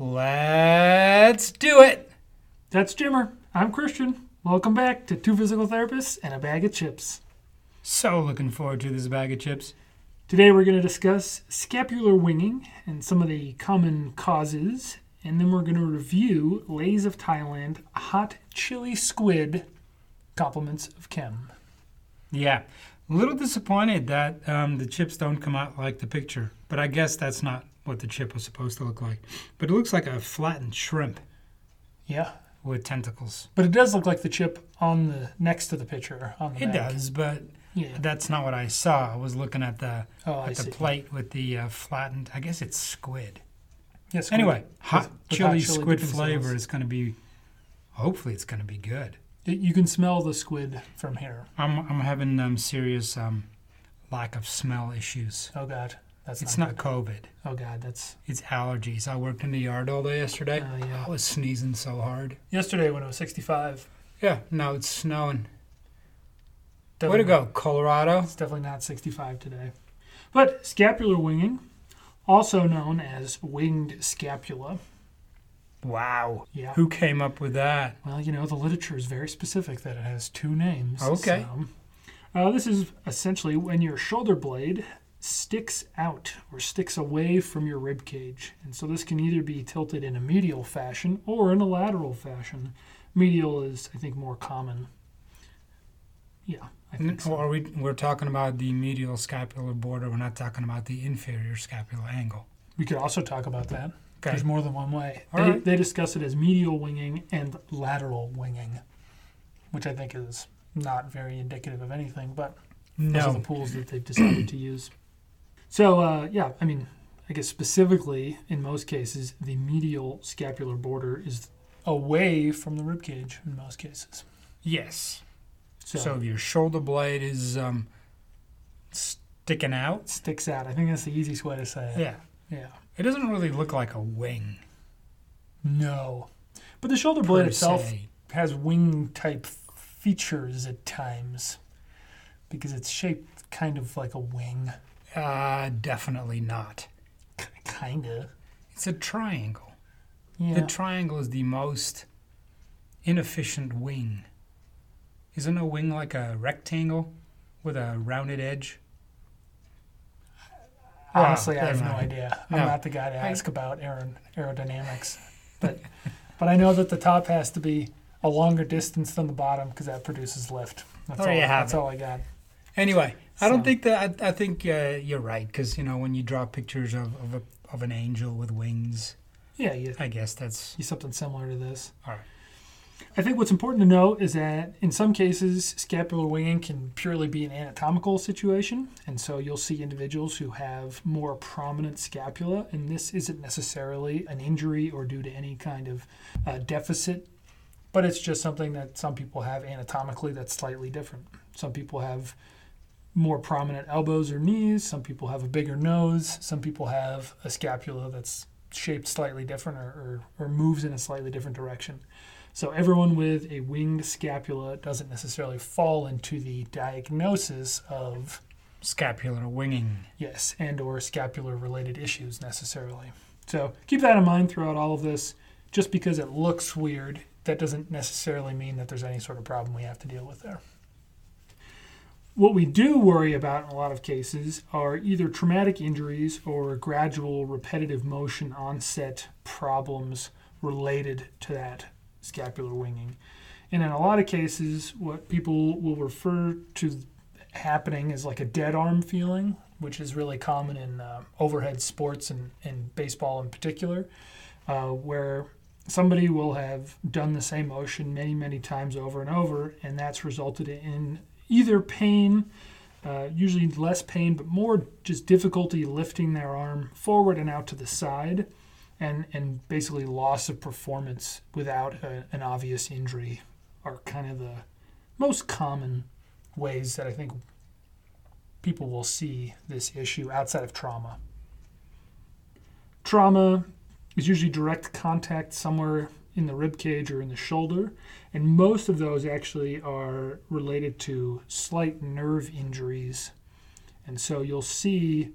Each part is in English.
Let's do it. That's Jimmer. I'm Christian. Welcome back to Two Physical Therapists and a Bag of Chips. So looking forward to this bag of chips. Today we're going to discuss scapular winging and some of the common causes, and then we're going to review Lays of Thailand hot chili squid compliments of Kim. Yeah, a little disappointed that um, the chips don't come out like the picture, but I guess that's not what the chip was supposed to look like. But it looks like a flattened shrimp Yeah, with tentacles. but it does look like the chip on the next to the picture on the It back. does, but Yeah. that's not what I saw. I was looking at the Oh, I at the see. plate with the uh, flattened. I guess it's squid. Yes. Anyway, hot With- chili chili squid dipping flavor is going to be. Hopefully, it's going to be good. It- you can smell the squid from here. I'm I'm having um, serious um, lack of smell issues. Oh God, that's It's not. not COVID. Oh God, that's. It's allergies. I worked in the yard all day yesterday. Oh yeah. I was sneezing so hard. Yesterday when it was 65. Yeah, now it's snowing. Way definitely- to go, Colorado. It's definitely not 65 today. But scapular winging, also known as winged scapula. Wow. Yeah. Who came up with that? Well, you know, the literature is very specific that it has two names. Okay. so, uh, this is essentially when your shoulder blade sticks out or sticks away from your rib cage. And so this can either be tilted in a medial fashion or in a lateral fashion. Medial is, I think, more common. Yeah, I think so. Or we we're talking about the medial scapular border. We're not talking about the inferior scapular angle. We could also talk about that. Okay. There's more than one way. They, right. they discuss it as medial winging and lateral winging, which I think is not very indicative of anything, but those are the pools that they've decided to use. So, uh, yeah, I mean, I guess specifically in most cases, the medial scapular border is away from the rib cage in most cases. Yes. So, So, if your shoulder blade is um, sticking out, sticks out. I think that's the easiest way to say it. yeah, Yeah. it doesn't really look like a wing. No. But the shoulder blade itself se. has wing type features at times because it's shaped kind of like a wing. Uh, definitely not. Kind of. It's a triangle. Yeah. The triangle is the most inefficient wing. Isn't a wing like a rectangle with a rounded edge? Honestly, I have no mind. idea. I'm No. not the guy to ask about aer- aerodynamics. But but I know that the top has to be a longer distance than the bottom because that produces lift. That's There all, That's it. all I got. Anyway, I don't think that. I, I think uh, you're right because you know when you draw pictures of of, a, of an angel with wings, Yeah, you, I guess that's you something similar to this. all right. I think what's important to note is that in some cases, scapular winging can purely be an anatomical situation. And so you'll see individuals who have more prominent scapula, and this isn't necessarily an injury or due to any kind of uh, deficit, but it's just something that some people have anatomically that's slightly different. Some people have more prominent elbows or knees, some people have a bigger nose, some people have a scapula that's shaped slightly different or, or, or moves in a slightly different direction. So everyone with a winged scapula doesn't necessarily fall into the diagnosis of Scapular winging. yes and or scapular related issues necessarily. So keep that in mind throughout all of this. Just because it looks weird, that doesn't necessarily mean that there's any sort of problem we have to deal with there. What we do worry about in a lot of cases are either traumatic injuries or gradual repetitive motion onset problems related to that scapular winging. And in a lot of cases, what people will refer to happening is like a dead arm feeling, which is really common in uh, overhead sports and, and baseball in particular, uh, where somebody will have done the same motion many, many times over and over, and that's resulted in either pain, uh, usually less pain, but more just difficulty lifting their arm forward and out to the side, and, and basically loss of performance without a, an obvious injury are kind of the most common ways that I think people will see this issue outside of trauma. Trauma is usually direct contact somewhere in the rib cage or in the shoulder, and most of those actually are related to slight nerve injuries. And so you'll see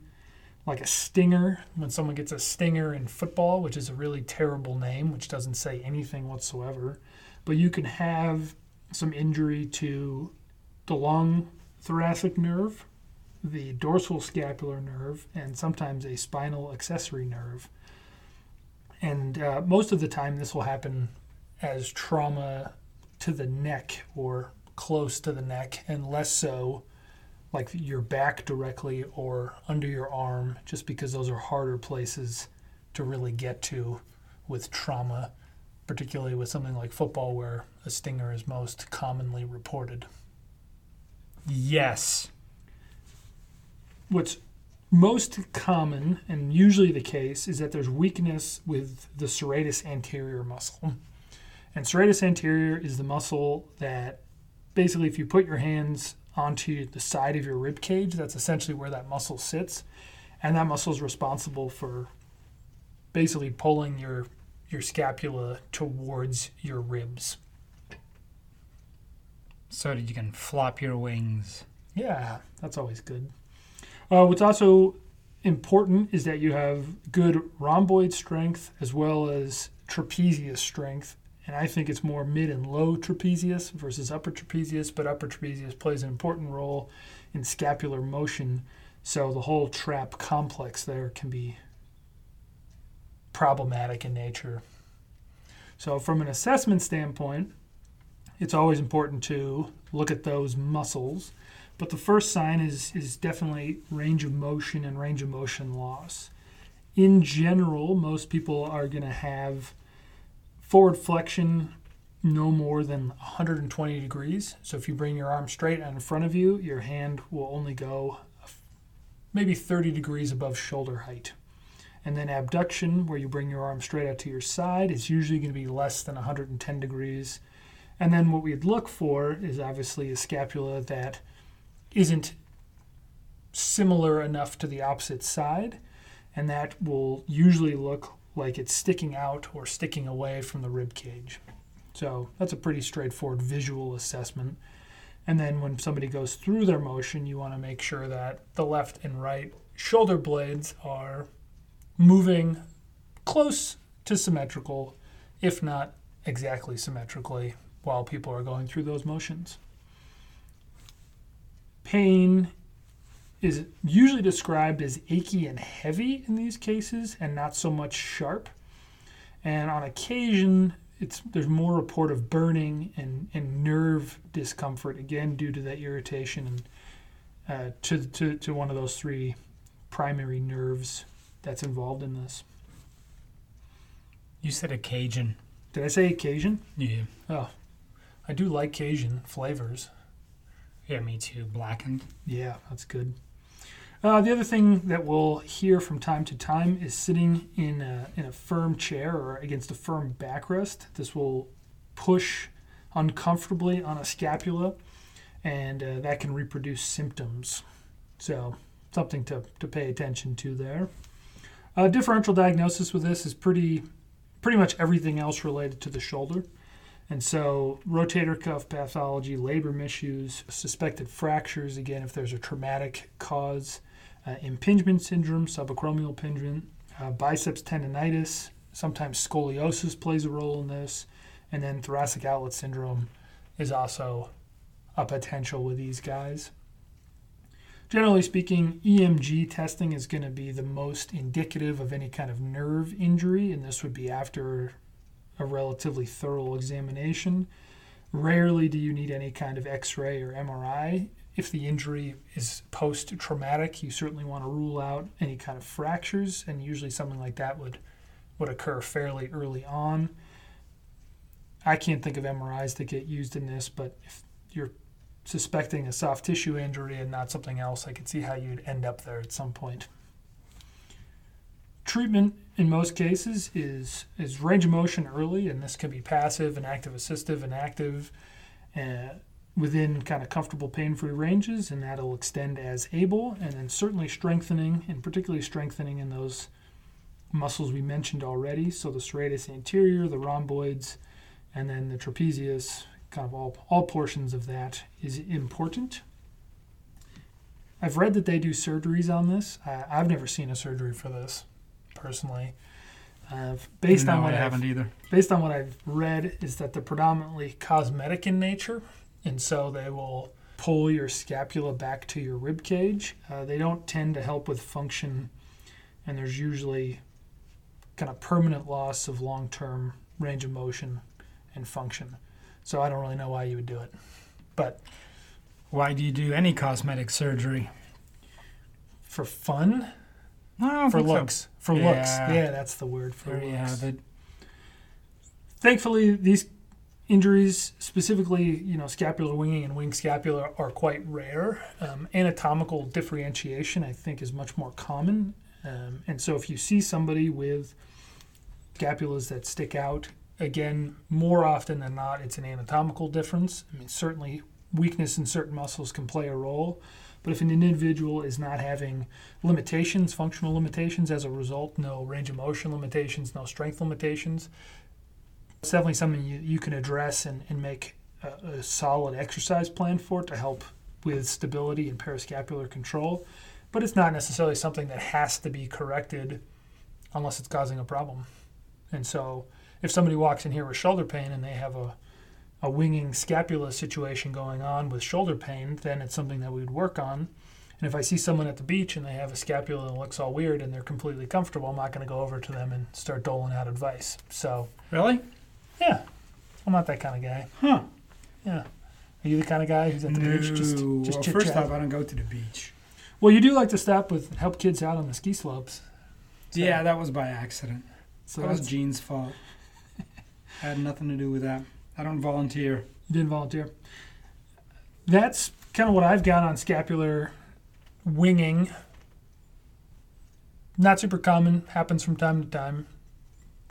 like a stinger when someone gets a stinger in football, which is a really terrible name, which doesn't say anything whatsoever. But you can have some injury to the long thoracic nerve, the dorsal scapular nerve, and sometimes a spinal accessory nerve. And uh, most of the time, this will happen as trauma to the neck or close to the neck, and less so like your back directly or under your arm, just because those are harder places to really get to with trauma, particularly with something like football where a stinger is most commonly reported. Yes. What's most common and usually the case is that there's weakness with the serratus anterior muscle. And serratus anterior is the muscle that basically, if you put your hands onto the side of your rib cage. That's essentially where that muscle sits, and that muscle is responsible for basically pulling your your scapula towards your ribs. So that you can flop your wings. Yeah, that's always good. Uh, what's also important is that you have good rhomboid strength as well as trapezius strength and I think it's more mid and low trapezius versus upper trapezius, but upper trapezius plays an important role in scapular motion. So the whole trap complex there can be problematic in nature. So, from an assessment standpoint, it's always important to look at those muscles. But the first sign is, is definitely range of motion and range of motion loss. In general, most people are going to have forward flexion no more than 120 degrees. So if you bring your arm straight out in front of you, your hand will only go maybe 30 degrees above shoulder height. And then abduction, where you bring your arm straight out to your side, is usually going to be less than 110 degrees. And then what we'd look for is obviously a scapula that isn't similar enough to the opposite side, and that will usually look like it's sticking out or sticking away from the rib cage. So that's a pretty straightforward visual assessment. And then when somebody goes through their motion, you want to make sure that the left and right shoulder blades are moving close to symmetrical, if not exactly symmetrically, while people are going through those motions. Pain is usually described as achy and heavy in these cases and not so much sharp. And on occasion, it's there's more report of burning and, and nerve discomfort, again, due to that irritation and uh, to, to, to one of those three primary nerves that's involved in this. You said a Cajun. Did I say Cajun? Yeah. Oh, I do like Cajun flavors. Yeah, me too. Blackened. Yeah, that's good. Uh, the other thing that we'll hear from time to time is sitting in a, in a firm chair or against a firm backrest. This will push uncomfortably on a scapula, and uh, that can reproduce symptoms. So, something to, to pay attention to there. Uh, differential diagnosis with this is pretty pretty much everything else related to the shoulder. And so, rotator cuff pathology, labrum issues, suspected fractures, again, if there's a traumatic cause, uh, impingement syndrome, subacromial impingement, uh, biceps tendonitis, sometimes scoliosis plays a role in this, and then thoracic outlet syndrome is also a potential with these guys. Generally speaking, EMG testing is going to be the most indicative of any kind of nerve injury, and this would be after a relatively thorough examination. Rarely do you need any kind of x ray or MRI if the injury is post traumatic, you certainly want to rule out any kind of fractures, and usually something like that would, would occur fairly early on. I can't think of MRIs that get used in this, but if you're suspecting a soft tissue injury and not something else, I could see how you'd end up there at some point. Treatment in most cases is, is range of motion early, and this can be passive and active assistive and active. Uh, within kind of comfortable pain-free ranges, and that'll extend as able, and then certainly strengthening, and particularly strengthening in those muscles we mentioned already. So the serratus anterior, the rhomboids, and then the trapezius, kind of all, all portions of that is important. I've read that they do surgeries on this. I, I've never seen a surgery for this, personally. Uh, based no, on what I I've, haven't either. based on what I've read, is that they're predominantly cosmetic in nature, and so they will pull your scapula back to your rib cage. Uh, they don't tend to help with function, and there's usually kind of permanent loss of long-term range of motion and function. So I don't really know why you would do it, but Why do you do any cosmetic surgery? for fun, No, for think so. looks, for looks, Yeah. yeah, that's the word for There you looks. have it. Thankfully, these injuries, specifically, you know, scapular winging and wing scapula, are quite rare. Um, anatomical differentiation, I think, is much more common. Um, and so, if you see somebody with scapulas that stick out, again, more often than not, it's an anatomical difference. I mean, certainly, weakness in certain muscles can play a role. But if an individual is not having limitations, functional limitations as a result, no range of motion limitations, no strength limitations, it's definitely something you, you can address and, and make a, a solid exercise plan for to help with stability and periscapular control. But it's not necessarily something that has to be corrected unless it's causing a problem. And so if somebody walks in here with shoulder pain and they have a, a winging scapula situation going on with shoulder pain, then it's something that we would work on. And if I see someone at the beach and they have a scapula that looks all weird and they're completely comfortable, I'm not going to go over to them and start doling out advice. So Really? yeah, I'm not that kind of guy. Huh. Yeah, are you the kind of guy who's at the beach just No. just well, first off, I don't go to the beach. Well, you do like to stop with help kids out on the ski slopes. So- yeah, that was by accident. So that was Gene's fault. I had nothing to do with that. I don't volunteer. you didn't volunteer. That's kind of what I've got on scapular winging. Not super common, happens from time to time.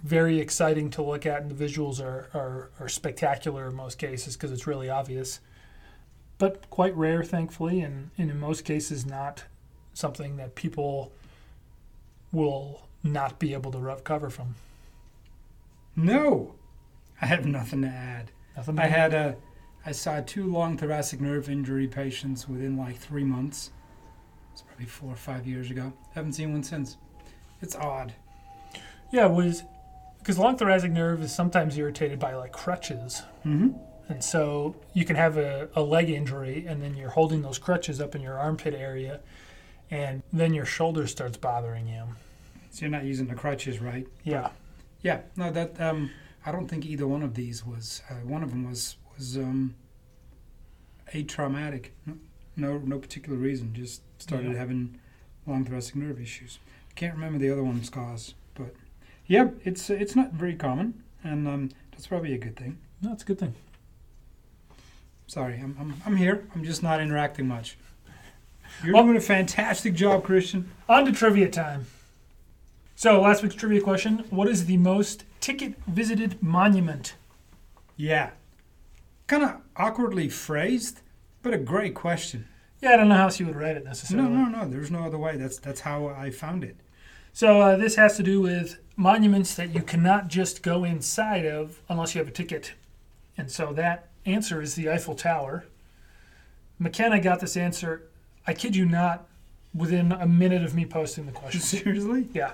Very exciting to look at, and the visuals are, are, are spectacular in most cases because it's really obvious. But quite rare, thankfully, and, and in most cases, not something that people will not be able to recover from. No, I have nothing to add. Nothing I had a, I saw two long thoracic nerve injury patients within like three months. It's probably four or five years ago. Haven't seen one since. It's odd. Yeah, it was because long thoracic nerve is sometimes irritated by like crutches. Mm-hmm. And so you can have a, a leg injury and then you're holding those crutches up in your armpit area and then your shoulder starts bothering you. So you're not using the crutches, right? Yeah. Yeah. No, that um, I don't think either one of these was. Uh, one of them was was um, atraumatic. No, no, no particular reason. Just started Yeah. having long thoracic nerve issues. Can't remember the other one's cause, but yeah, it's it's not very common, and um, that's probably a good thing. No, it's a good thing. Sorry, I'm, I'm, I'm here. I'm just not interacting much. You're Well- doing a fantastic job, Christian. On to trivia time. So last week's trivia question, what is the most ticket visited monument? Yeah. Kind of awkwardly phrased, but a great question. Yeah, I don't know how you would write it necessarily. No, no, no. There's no other way. That's that's how I found it. So uh, this has to do with monuments that you cannot just go inside of unless you have a ticket. And so that answer is the Eiffel Tower. McKenna got this answer, I kid you not, within a minute of me posting the question. Seriously? Yeah.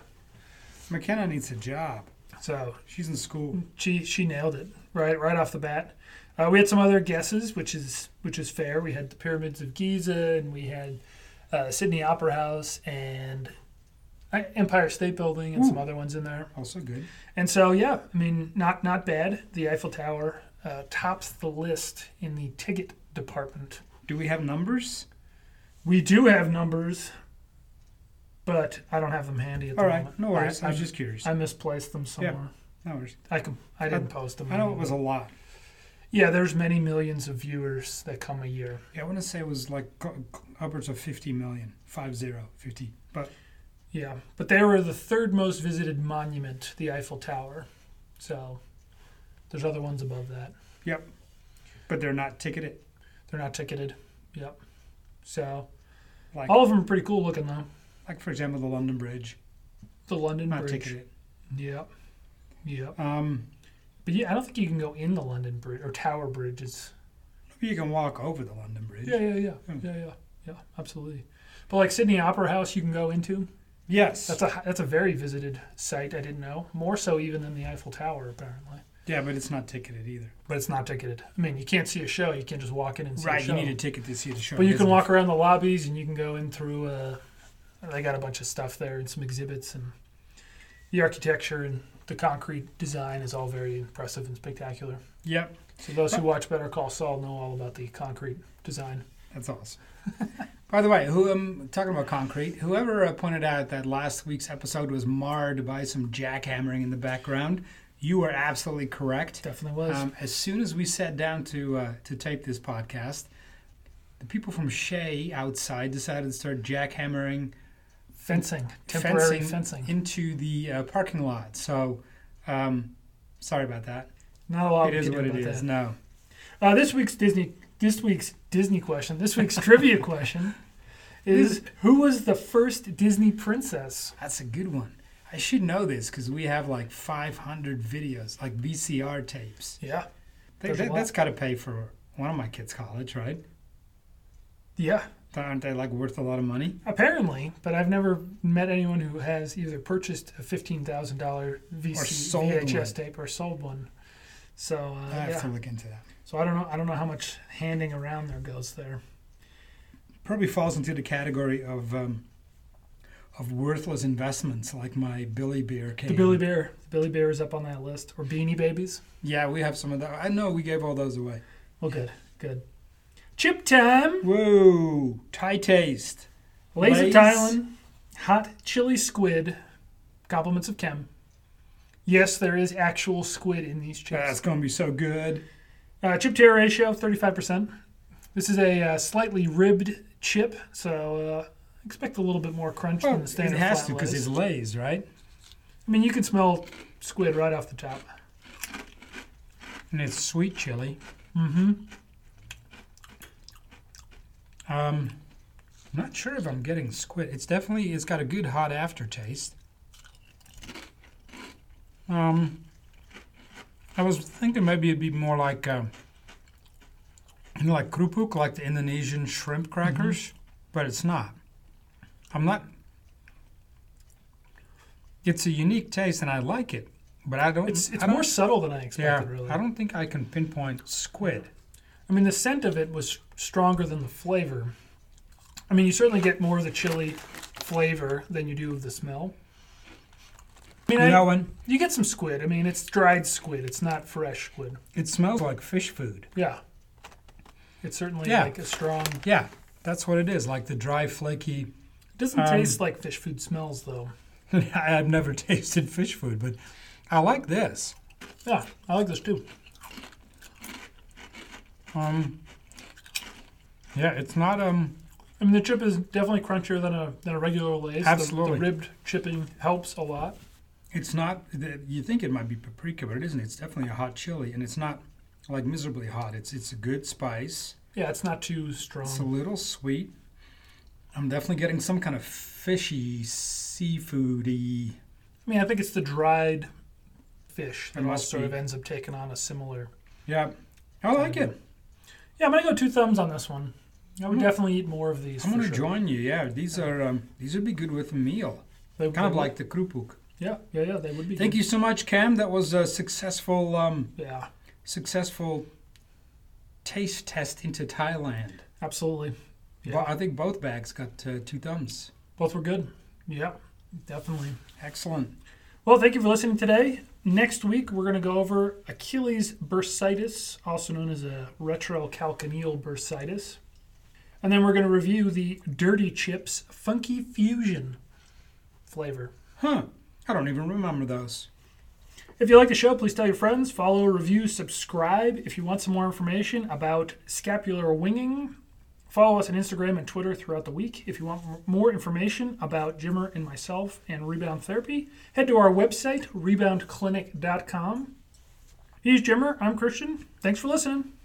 McKenna needs a job. So She's in school. she she nailed it right right off the bat. Uh, we had some other guesses, which is which is fair. We had the pyramids of Giza, and we had uh, Sydney Opera House, and uh, Empire State Building, and some other ones in there. Also good. And so, yeah, I mean, not not bad. The Eiffel Tower uh, tops the list in the ticket department. Do we have numbers? We do have numbers, but I don't have them handy at the All right. moment. No worries. I, I, was just curious. I misplaced them somewhere. no worries. I can. I didn't post them. I know it was a lot. Yeah, there's many millions of viewers that come a year. Yeah, I want to say it was like upwards of 50 million. Five zero. 50. But Yeah, but they were the third most visited monument, the Eiffel Tower. So there's other ones above that. Yep. But they're not ticketed. They're not ticketed. Yep. So Like all of them are pretty cool looking though. Like for example the London Bridge. The London Not Bridge. ticketed. Yep. Yep. Um, But yeah, I don't think you can go in the London Bridge or Tower Bridge. It's you can walk over the London Bridge. yeah, yeah, yeah, Hmm. yeah, yeah, yeah. Absolutely. But like Sydney Opera House, you can go into. Yes. That's a that's a very visited site. I didn't know. More so even than the Eiffel Tower, apparently. yeah, but it's not ticketed either. But it's not ticketed. I mean, you can't see a show. You can't just walk in and see a show. Right. You need a ticket to see the show. But you can walk around the lobbies and you can go in through. Uh, they got a bunch of stuff there and some exhibits and the architecture and the concrete design is all very impressive and spectacular. Yep. So those who watch Better Call Saul know all about the concrete design. That's awesome. By the way, who um, talking about concrete? Whoever uh, pointed out that last week's episode was marred by some jackhammering in the background, you were absolutely correct. Definitely was. Um, as soon as we sat down to uh, to tape this podcast, the people from Shea outside decided to start jackhammering fencing, temporary fencing fencing. into the uh, parking lot. So, um, sorry about that. Not a lot it is what it is. that. No. Uh, this week's Disney, this week's Disney question, this week's trivia question is: Who was the first Disney princess? That's a good one. I should know this because we have like 500 videos, like VCR tapes. Yeah, that, that's got to pay for one of my kids' college, right? yeah. Aren't they like worth a lot of money? Apparently, but I've never met anyone who has either purchased a fifteen thousand dollar VHS one. tape or sold one. So uh, I have yeah. to look into that. So I don't know. I don't know how much handing around there goes there. Probably falls into the category of um, of worthless investments, like my Billy Bear came. The Billy Bear, the Billy Bear is up on that list, or Beanie Babies. Yeah, we have some of that. I know we gave all those away. Well, good, good. Chip time. Whoa, Thai taste. Lazy Lay's. Thailand, hot chili squid, compliments of Kem. Yes, there is actual squid in these chips. That's gonna be so good. Uh, chip tear ratio, 35%. This is a uh, slightly ribbed chip, so uh, expect a little bit more crunch Well, than the standard. it has to because it's Lay's, right? I mean, you can smell squid right off the top. And it's sweet chili. Mm-hmm. Um, I'm not sure if I'm getting squid. It's definitely it's got a good hot aftertaste. Um, I was thinking maybe it'd be more like uh, you know, like krupuk, like the Indonesian shrimp crackers, but it's not. I'm not. It's a unique taste, and I like it, but I don't. It's, it's I don't- more subtle than I Yeah, expected, really. I don't think I can pinpoint squid. I mean, the scent of it was stronger than the flavor. I mean, you certainly get more of the chili flavor than you do of the smell. I mean, You I, know, when you get some squid. I mean, it's dried squid. It's not fresh squid. it smells like fish food. Yeah. It's certainly Yeah. like a strong. Yeah, that's what it is. Like the dry, flaky. It doesn't Um, taste like fish food smells, though. I've never tasted fish food, but I like this. Yeah, I like this too. Um, yeah, it's not um. I mean, the chip is definitely crunchier than a than a regular Lay's. The- Absolutely. the ribbed chipping helps a lot. It's not. the- You think it might be paprika, but it isn't. It's definitely a hot chili, and it's not like miserably hot. It's it's a good spice. Yeah, it's not too strong. It's a little sweet. I'm definitely getting some kind of fishy, seafoody. I mean, I think it's the dried fish that all sort of ends up taking on a similar. Yeah, I like it. Yeah, I'm gonna go two thumbs on this one. I would I'm- definitely eat more of these. I'm gonna sure. join you. Yeah, these are um, these would be good with a meal. They- Kind they of would- like the krupuk. Yeah, yeah, yeah. They would be. Thank good. you so much, Cam. That was a successful um, Yeah, successful taste test into Thailand. absolutely. Yeah, Well, I think both bags got uh, two thumbs. both were good. Yeah, definitely. Excellent. Well, thank you for listening today. Next week, we're going to go over Achilles bursitis, also known as a retrocalcaneal bursitis. And then we're going to review the Dirty Chips Funky Fusion flavor. Huh. I don't even remember those. If you like the show, please tell your friends, follow, review, subscribe. If you want some more information about scapular winging, follow us on Instagram and Twitter throughout the week. If you want more information about Jimmer and myself and rebound therapy, head to our website, reboundclinic.com. He's Jimmer. I'm Christian. Thanks for listening.